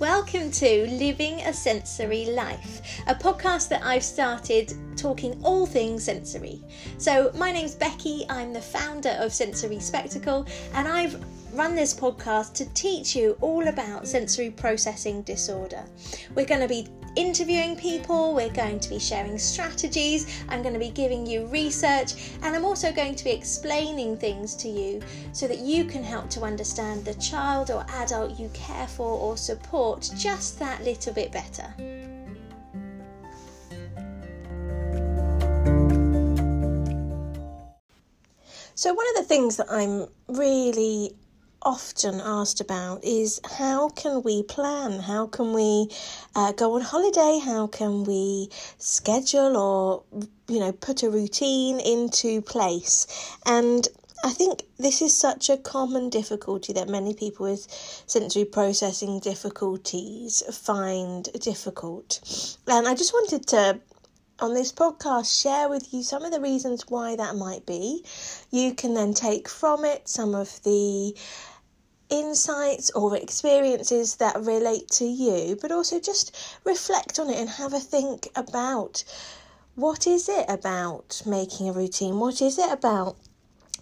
Welcome to Living a Sensory Life, a podcast that I've started talking all things sensory. So, my name's Becky, I'm the founder of Sensory Spectacle, and I've run this podcast to teach you all about sensory processing disorder. We're going to be interviewing people, we're going to be sharing strategies, I'm going to be giving you research, and I'm also going to be explaining things to you so that you can help to understand the child or adult you care for or support just that little bit better. So, one of the things that I'm really often asked about is how can we plan? How can we uh, go on holiday? How can we schedule or, you know, put a routine into place? And I think this is such a common difficulty that many people with sensory processing difficulties find difficult. And I just wanted to on this podcast share with you some of the reasons why that might be. You can then take from it some of the insights or experiences that relate to you, but also just reflect on it and have a think about what is it about making a routine? What is it about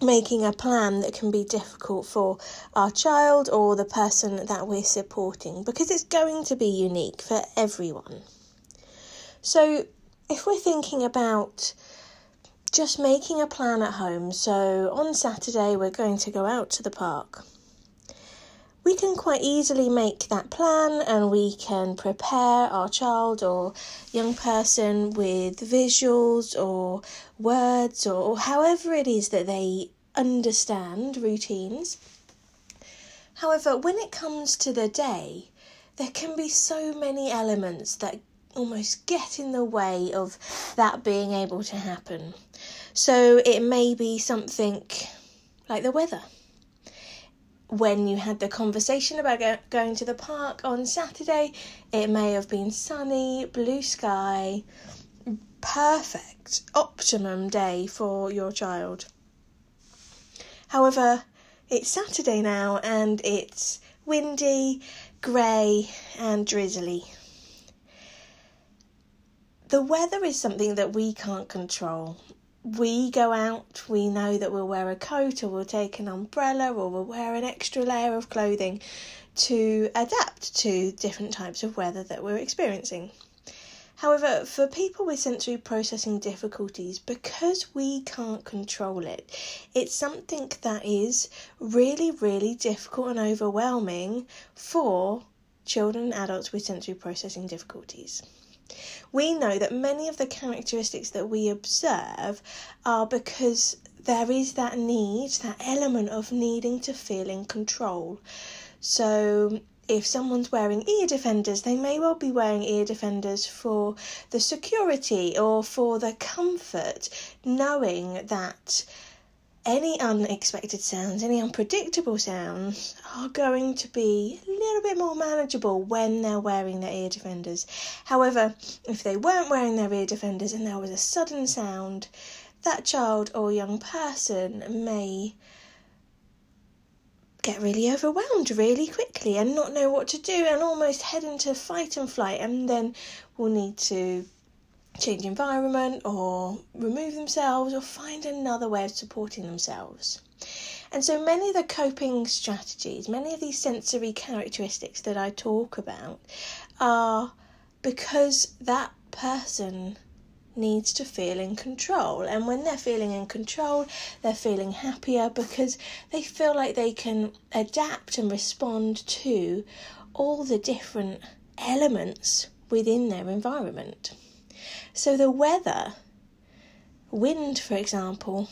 making a plan that can be difficult for our child or the person that we're supporting? Because it's going to be unique for everyone. So, if we're thinking about just making a plan at home, so on Saturday we're going to go out to the park we can quite easily make that plan and we can prepare our child or young person with visuals or words or, however it is that they understand routines. However, when it comes to the day, there can be so many elements that almost get in the way of that being able to happen. So it may be something like the weather when you had the conversation about go- going to the park on Saturday, it may have been sunny, blue sky, perfect, optimum day for your child. However, it's Saturday now and it's windy, grey, and drizzly. The weather is something that we can't control, we go out, we know that we'll wear a coat or we'll take an umbrella or we'll wear an extra layer of clothing to adapt to different types of weather that we're experiencing. However, for people with sensory processing difficulties, because we can't control it, it's something that is really, really difficult and overwhelming for children and adults with sensory processing difficulties we know that many of the characteristics that we observe are because there is that need, that element of needing to feel in control. So, if someone's wearing ear defenders, they may well be wearing ear defenders for the security or for the comfort, knowing that any unexpected sounds, any unpredictable sounds are going to be a little bit more manageable when they're wearing their ear defenders. However, if they weren't wearing their ear defenders and there was a sudden sound, that child or young person may get really overwhelmed really quickly and not know what to do and almost head into fight and flight and then will need to change environment or remove themselves or find another way of supporting themselves. And so many of the coping strategies, many of these sensory characteristics that I talk about are because that person needs to feel in control. And when they're feeling in control, they're feeling happier because they feel like they can adapt and respond to all the different elements within their environment. So the weather, wind for example,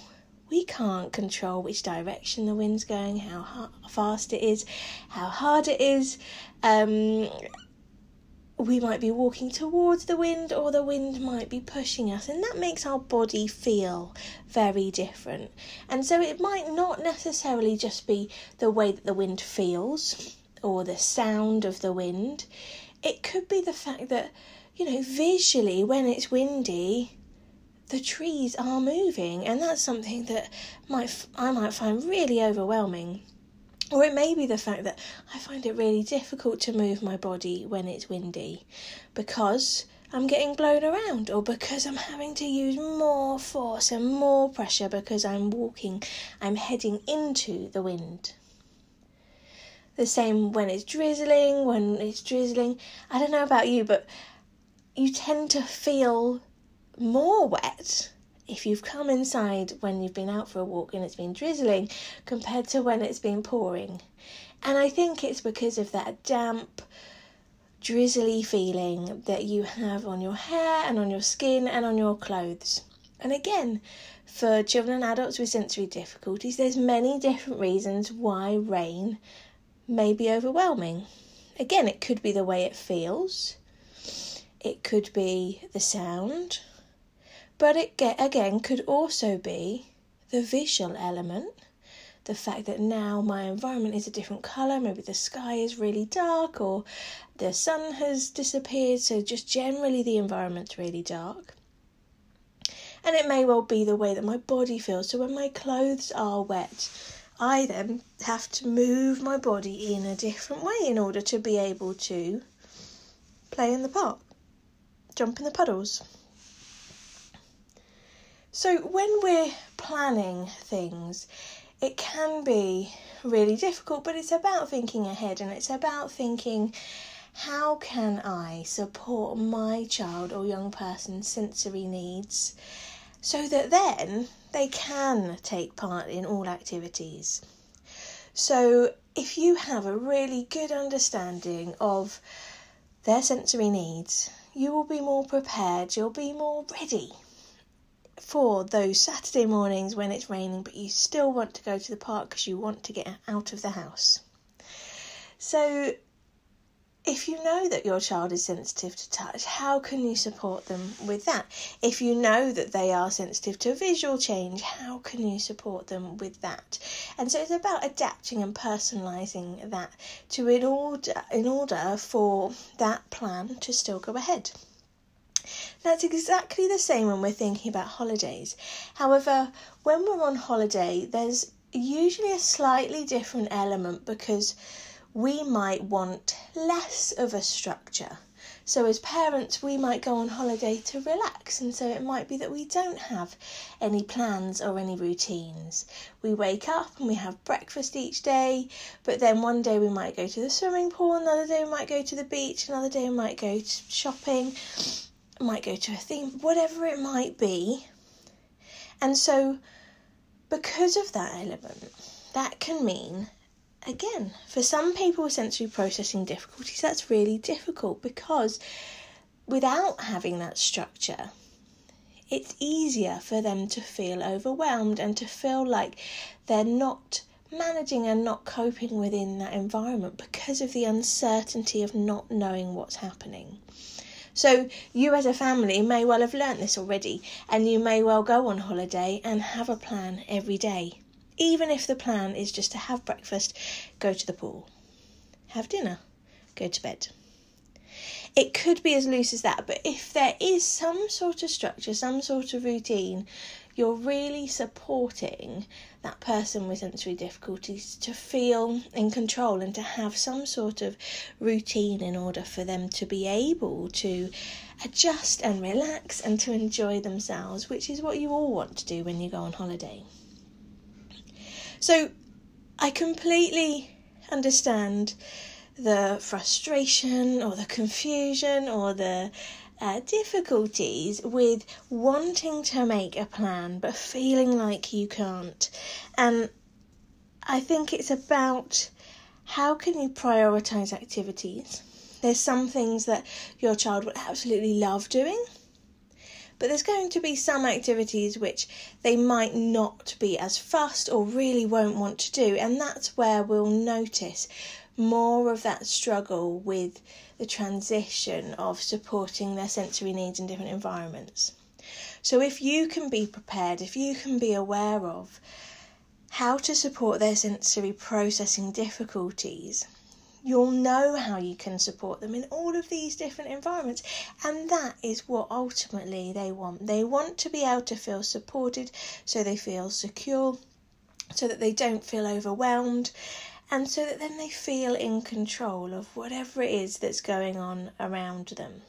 we can't control which direction the wind's going, how fast it is, how hard it is. Um, we might be walking towards the wind, or the wind might be pushing us, and that makes our body feel very different. And so it might not necessarily just be the way that the wind feels or the sound of the wind, it could be the fact that you know, visually, when it's windy, the trees are moving, and that's something that might I might find really overwhelming. Or it may be the fact that I find it really difficult to move my body when it's windy because I'm getting blown around or because I'm having to use more force and more pressure because I'm walking, I'm heading into the wind. The same when it's drizzling, when it's drizzling. I don't know about you, but you tend to feel more wet if you've come inside when you've been out for a walk and it's been drizzling compared to when it's been pouring. And I think it's because of that damp, drizzly feeling that you have on your hair and on your skin and on your clothes. And again, for children and adults with sensory difficulties, there's many different reasons why rain may be overwhelming. Again, it could be the way it feels. It could be the sound, but it get, again could also be the visual element, the fact that now my environment is a different colour, maybe the sky is really dark or the sun has disappeared, so just generally the environment's really dark. And it may well be the way that my body feels. So when my clothes are wet, I then have to move my body in a different way in order to be able to play in the park, jump in the puddles. So, when we're planning things, it can be really difficult, but it's about thinking ahead and it's about thinking how can I support my child or young person's sensory needs so that then they can take part in all activities. So, if you have a really good understanding of their sensory needs, you will be more prepared, you'll be more ready for those Saturday mornings when it's raining, but you still want to go to the park because you want to get out of the house. So, if you know that your child is sensitive to touch, how can you support them with that? If you know that they are sensitive to visual change, how can you support them with that? And so it's about adapting and personalising that to in order in order for that plan to still go ahead. That's exactly the same when we're thinking about holidays. However, when we're on holiday, there's usually a slightly different element because we might want less of a structure. So, as parents, we might go on holiday to relax, and so it might be that we don't have any plans or any routines. We wake up and we have breakfast each day, but then one day we might go to the swimming pool, another day we might go to the beach, another day we might go shopping, might go to a theme, whatever it might be. And so, because of that element, that can mean, again, for some people with sensory processing difficulties, that's really difficult because without having that structure, it's easier for them to feel overwhelmed and to feel like they're not managing and not coping within that environment because of the uncertainty of not knowing what's happening. So, you as a family may well have learnt this already, and you may well go on holiday and have a plan every day. Even if the plan is just to have breakfast, go to the pool, have dinner, go to bed. It could be as loose as that, but if there is some sort of structure, some sort of routine, you're really supporting that person with sensory difficulties to feel in control and to have some sort of routine in order for them to be able to adjust and relax and to enjoy themselves, which is what you all want to do when you go on holiday. So, I completely understand the frustration or the confusion or the uh, difficulties with wanting to make a plan but feeling like you can't. And I think it's about how can you prioritize activities. There's some things that your child would absolutely love doing, but there's going to be some activities which they might not be as fussed or really won't want to do, and that's where we'll notice more of that struggle with the transition of supporting their sensory needs in different environments. So, if you can be prepared, if you can be aware of how to support their sensory processing difficulties, you'll know how you can support them in all of these different environments. And that is what ultimately they want. They want to be able to feel supported so they feel secure, so that they don't feel overwhelmed and so that then they feel in control of whatever it is that's going on around them.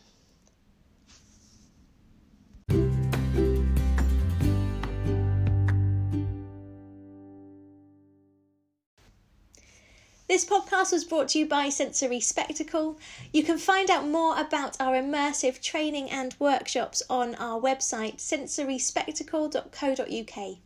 This podcast was brought to you by Sensory Spectacle. You can find out more about our immersive training and workshops on our website sensoryspectacle.co.uk.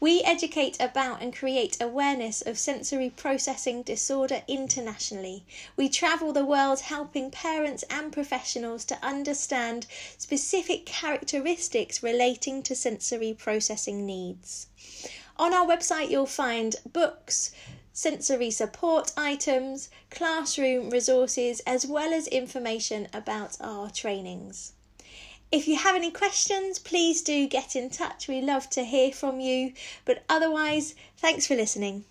We educate about and create awareness of sensory processing disorder internationally. We travel the world helping parents and professionals to understand specific characteristics relating to sensory processing needs. On our website, you'll find books, sensory support items, classroom resources, as well as information about our trainings. If you have any questions, please do get in touch. We love to hear from you. But otherwise, thanks for listening.